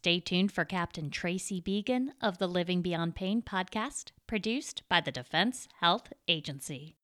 Stay tuned for Captain Tracy Began of the Living Beyond Pain podcast, produced by the Defense Health Agency.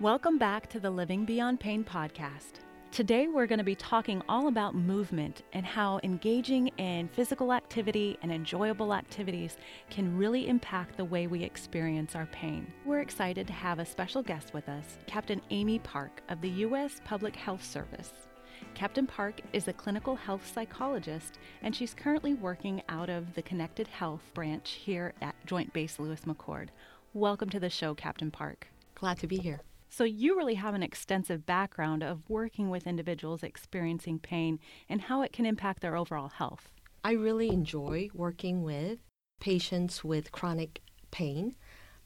Welcome back to the Living Beyond Pain podcast. Today, we're going to be talking all about movement and how engaging in physical activity and enjoyable activities can really impact the way we experience our pain. We're excited to have a special guest with us, Captain Amy Park of the U.S. Public Health Service. Captain Park is a clinical health psychologist, and she's currently working out of the Connected Health branch here at Joint Base Lewis McChord. Welcome to the show, Captain Park. Glad to be here. So, you really have an extensive background of working with individuals experiencing pain and how it can impact their overall health. I really enjoy working with patients with chronic pain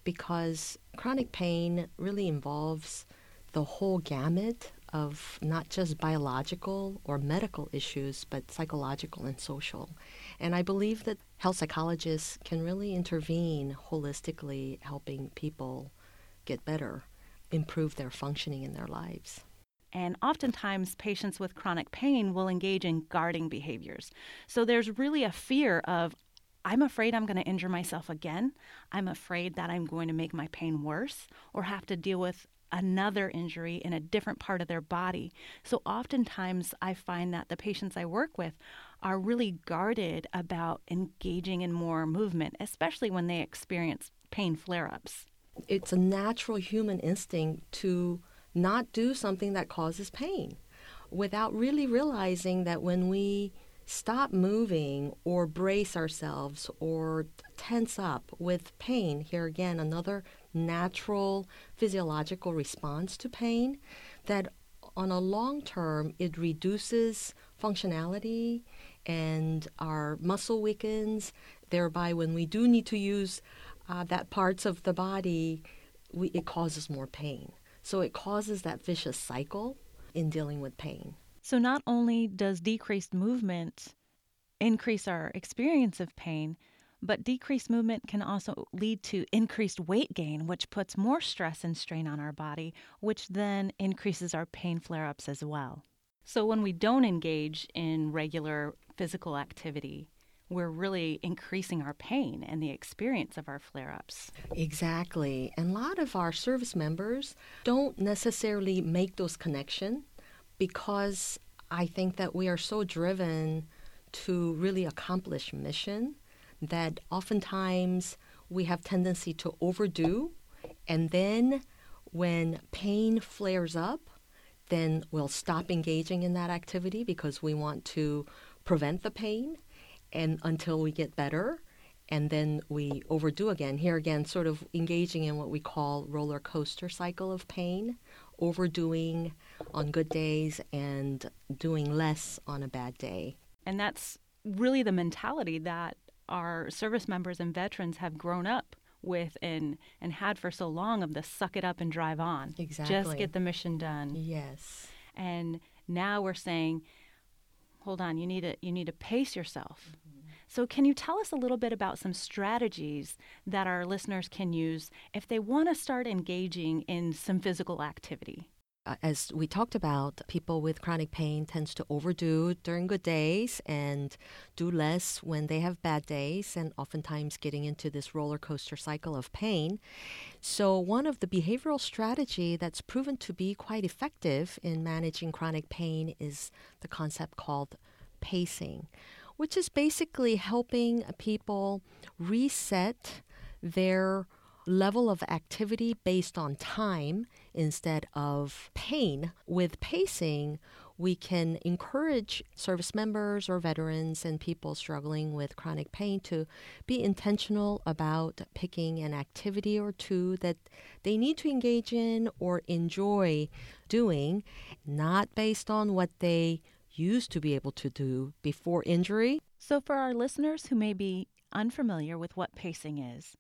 because chronic pain really involves the whole gamut of not just biological or medical issues, but psychological and social. And I believe that health psychologists can really intervene holistically, helping people get better improve their functioning in their lives. And oftentimes, patients with chronic pain will engage in guarding behaviors. So there's really a fear of, I'm afraid I'm going to injure myself again. I'm afraid that I'm going to make my pain worse or have to deal with another injury in a different part of their body. So oftentimes, I find that the patients I work with are really guarded about engaging in more movement, especially when they experience pain flare ups it's a natural human instinct to not do something that causes pain without really realizing that when we stop moving or brace ourselves or tense up with pain, here again, another natural physiological response to pain, that on a long term it reduces functionality and our muscle weakens. Thereby, when we do need to use uh, that parts of the body, we, it causes more pain. So it causes that vicious cycle in dealing with pain. So not only does decreased movement increase our experience of pain, but decreased movement can also lead to increased weight gain, which puts more stress and strain on our body, which then increases our pain flare ups as well. So, when we don't engage in regular physical activity, we're really increasing our pain and the experience of our flare ups. Exactly. And a lot of our service members don't necessarily make those connections because I think that we are so driven to really accomplish mission that oftentimes we have tendency to overdo. And then when pain flares up then we'll stop engaging in that activity because we want to prevent the pain and until we get better. And then we overdo again. Here again sort of engaging in what we call roller coaster cycle of pain overdoing on good days and doing less on a bad day. And that's really the mentality that our service members and veterans have grown up with and and had for so long of the suck it up and drive on. Exactly. just get the mission done. Yes. And now we're saying hold on, you need to you need to pace yourself. Mm-hmm. So can you tell us a little bit about some strategies that our listeners can use if they want to start engaging in some physical activity? Uh, as we talked about, people with chronic pain tends to overdo during good days and do less when they have bad days, and oftentimes getting into this roller coaster cycle of pain. So, one of the behavioral strategy that's proven to be quite effective in managing chronic pain is the concept called pacing, which is basically helping people reset their level of activity based on time instead of pain. With pacing, we can encourage service members or veterans and people struggling with chronic pain to be intentional about picking an activity or two that they need to engage in or enjoy doing, not based on what they used to be able to do before injury. So, for our listeners who may be unfamiliar with what pacing is,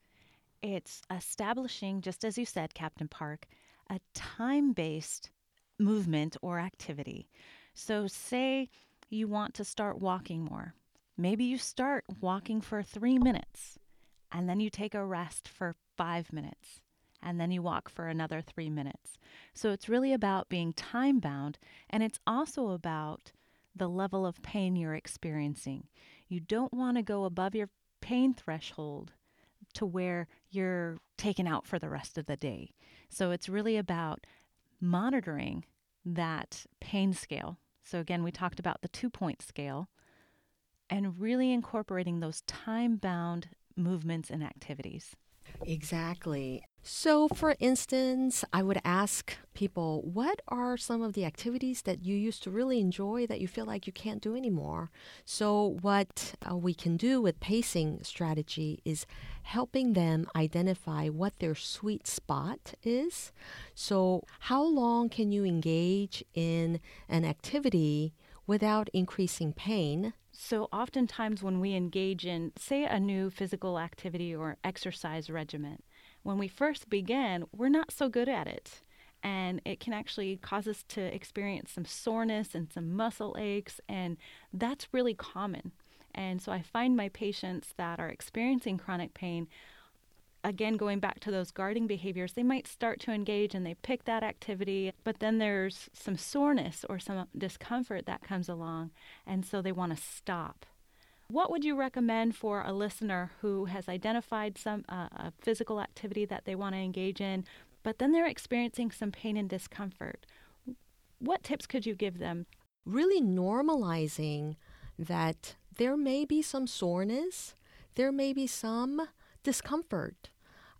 it's establishing, just as you said, Captain Park, a time based movement or activity. So, say you want to start walking more. Maybe you start walking for three minutes and then you take a rest for five minutes. and then you walk for another three minutes. So it's really about being time bound, and it's also about the level of pain you're experiencing. You don't want to go above your pain threshold to where you're taken out for the rest of the day. So it's really about monitoring that pain scale. So, again, we talked about the two point scale and really incorporating those time bound movements and activities. Exactly. So, for instance, I would ask people, what are some of the activities that you used to really enjoy that you feel like you can't do anymore? So, what uh, we can do with pacing strategy is helping them identify what their sweet spot is. So, how long can you engage in an activity without increasing pain? So, oftentimes, when we engage in, say, a new physical activity or exercise regimen, when we first begin, we're not so good at it. And it can actually cause us to experience some soreness and some muscle aches, and that's really common. And so I find my patients that are experiencing chronic pain again, going back to those guarding behaviors, they might start to engage and they pick that activity, but then there's some soreness or some discomfort that comes along, and so they want to stop. What would you recommend for a listener who has identified some uh, a physical activity that they want to engage in, but then they're experiencing some pain and discomfort? What tips could you give them? Really normalizing that there may be some soreness, there may be some discomfort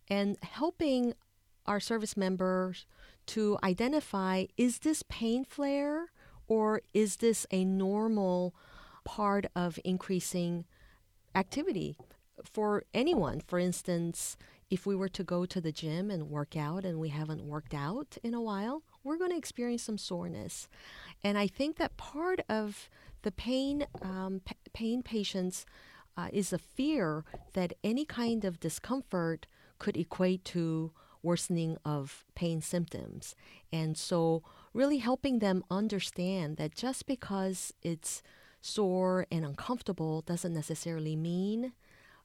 and helping our service members to identify is this pain flare or is this a normal part of increasing activity for anyone for instance if we were to go to the gym and work out and we haven't worked out in a while we're going to experience some soreness and i think that part of the pain um, p- pain patients uh, is a fear that any kind of discomfort could equate to worsening of pain symptoms. And so, really helping them understand that just because it's sore and uncomfortable doesn't necessarily mean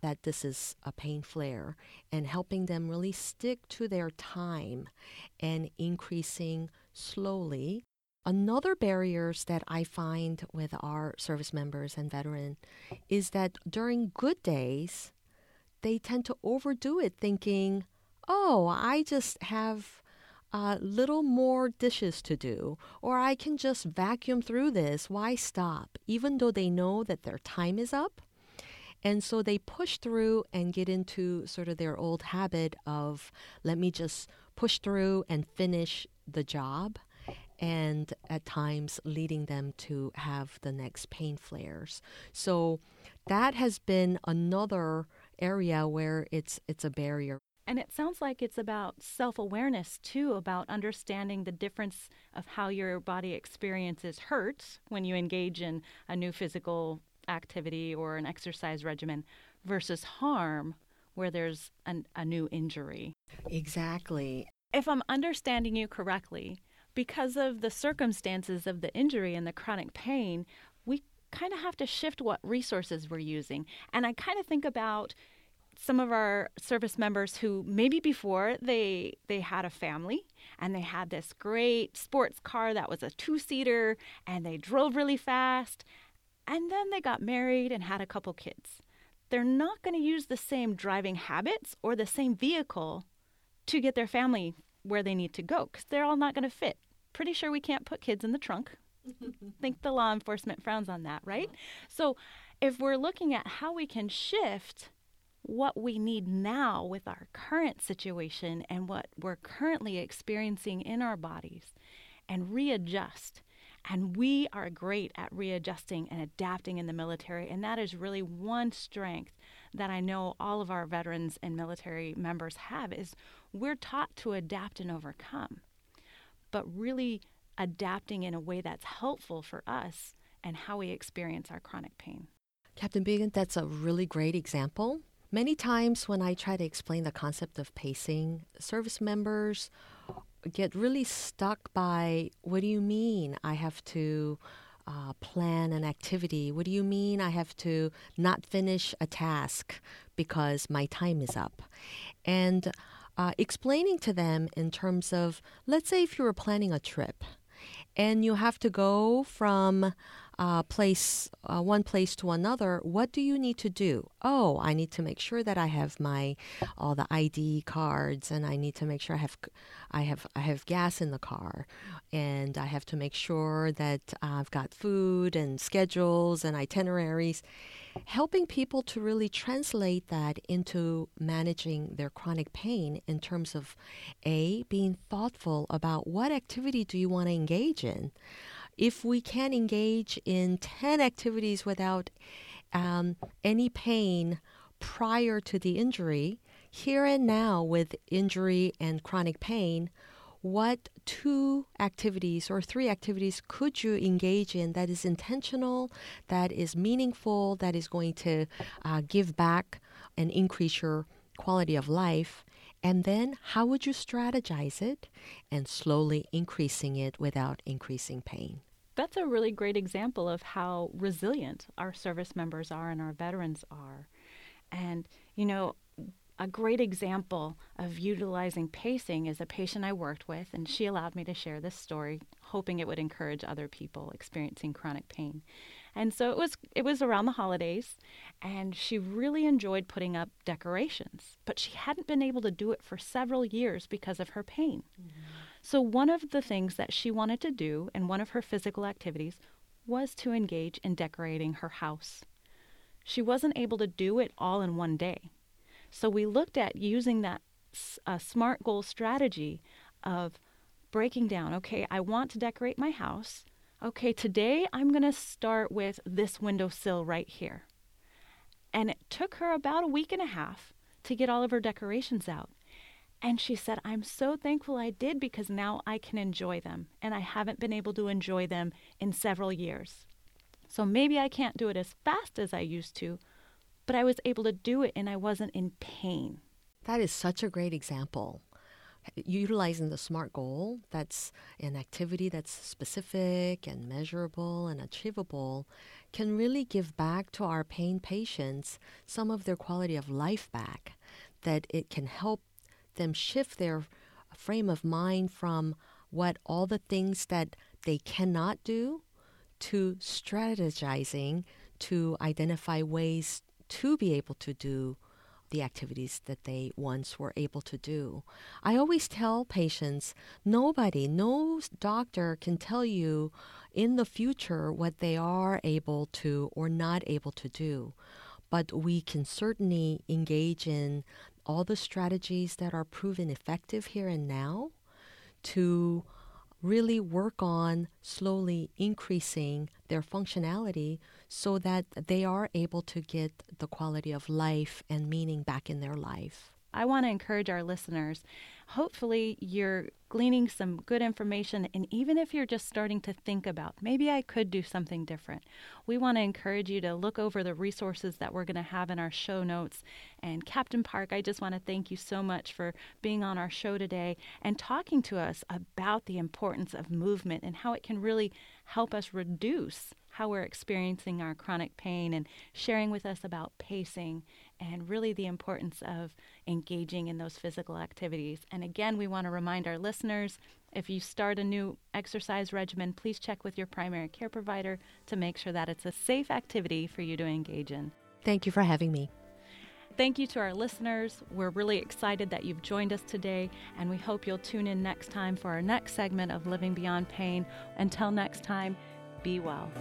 that this is a pain flare, and helping them really stick to their time and increasing slowly. Another barriers that I find with our service members and veteran is that during good days, they tend to overdo it thinking, oh, I just have a little more dishes to do, or I can just vacuum through this. Why stop? Even though they know that their time is up. And so they push through and get into sort of their old habit of let me just push through and finish the job and at times leading them to have the next pain flares. So that has been another area where it's it's a barrier. And it sounds like it's about self awareness too, about understanding the difference of how your body experiences hurt when you engage in a new physical activity or an exercise regimen versus harm where there's an, a new injury. Exactly. If I'm understanding you correctly, because of the circumstances of the injury and the chronic pain, we kind of have to shift what resources we're using. And I kind of think about some of our service members who maybe before they they had a family and they had this great sports car that was a two-seater and they drove really fast and then they got married and had a couple kids. They're not going to use the same driving habits or the same vehicle to get their family where they need to go because they're all not going to fit pretty sure we can't put kids in the trunk. think the law enforcement frowns on that, right? So if we're looking at how we can shift what we need now with our current situation and what we're currently experiencing in our bodies and readjust. And we are great at readjusting and adapting in the military. And that is really one strength that I know all of our veterans and military members have is we're taught to adapt and overcome but really adapting in a way that's helpful for us and how we experience our chronic pain. Captain Began, that's a really great example. Many times when I try to explain the concept of pacing, service members get really stuck by what do you mean I have to uh, plan an activity? What do you mean I have to not finish a task because my time is up? And uh, explaining to them in terms of, let's say, if you were planning a trip and you have to go from uh, place uh, one place to another what do you need to do? Oh i need to make sure that i have my all the id cards and i need to make sure i have i have i have gas in the car. And i have to make sure that i've got food and schedules and itineraries. Helping people to really translate that into managing their chronic pain in terms of a being thoughtful about what activity do you want to engage in if we can engage in 10 activities without um, any pain prior to the injury here and now with injury and chronic pain what two activities or three activities could you engage in that is intentional, that is meaningful, that is going to uh, give back and increase your quality of life? And then how would you strategize it and slowly increasing it without increasing pain? That's a really great example of how resilient our service members are and our veterans are. And, you know, a great example of utilizing pacing is a patient I worked with, and she allowed me to share this story, hoping it would encourage other people experiencing chronic pain. And so it was it was around the holidays, and she really enjoyed putting up decorations, but she hadn't been able to do it for several years because of her pain. Mm-hmm. So one of the things that she wanted to do, and one of her physical activities, was to engage in decorating her house. She wasn't able to do it all in one day. So we looked at using that uh, SMART goal strategy of breaking down okay, I want to decorate my house. Okay, today I'm going to start with this windowsill right here. And it took her about a week and a half to get all of her decorations out. And she said, I'm so thankful I did because now I can enjoy them. And I haven't been able to enjoy them in several years. So maybe I can't do it as fast as I used to, but I was able to do it and I wasn't in pain. That is such a great example. Utilizing the SMART goal, that's an activity that's specific and measurable and achievable, can really give back to our pain patients some of their quality of life back. That it can help them shift their frame of mind from what all the things that they cannot do to strategizing to identify ways to be able to do the activities that they once were able to do. I always tell patients nobody, no doctor can tell you in the future what they are able to or not able to do. But we can certainly engage in all the strategies that are proven effective here and now to really work on slowly increasing their functionality so that they are able to get the quality of life and meaning back in their life. I want to encourage our listeners. Hopefully, you're gleaning some good information. And even if you're just starting to think about, maybe I could do something different, we want to encourage you to look over the resources that we're going to have in our show notes. And Captain Park, I just want to thank you so much for being on our show today and talking to us about the importance of movement and how it can really help us reduce how we're experiencing our chronic pain and sharing with us about pacing and really the importance of engaging in those physical activities. And again, we want to remind our listeners if you start a new exercise regimen, please check with your primary care provider to make sure that it's a safe activity for you to engage in. Thank you for having me. Thank you to our listeners. We're really excited that you've joined us today, and we hope you'll tune in next time for our next segment of Living Beyond Pain. Until next time, be well.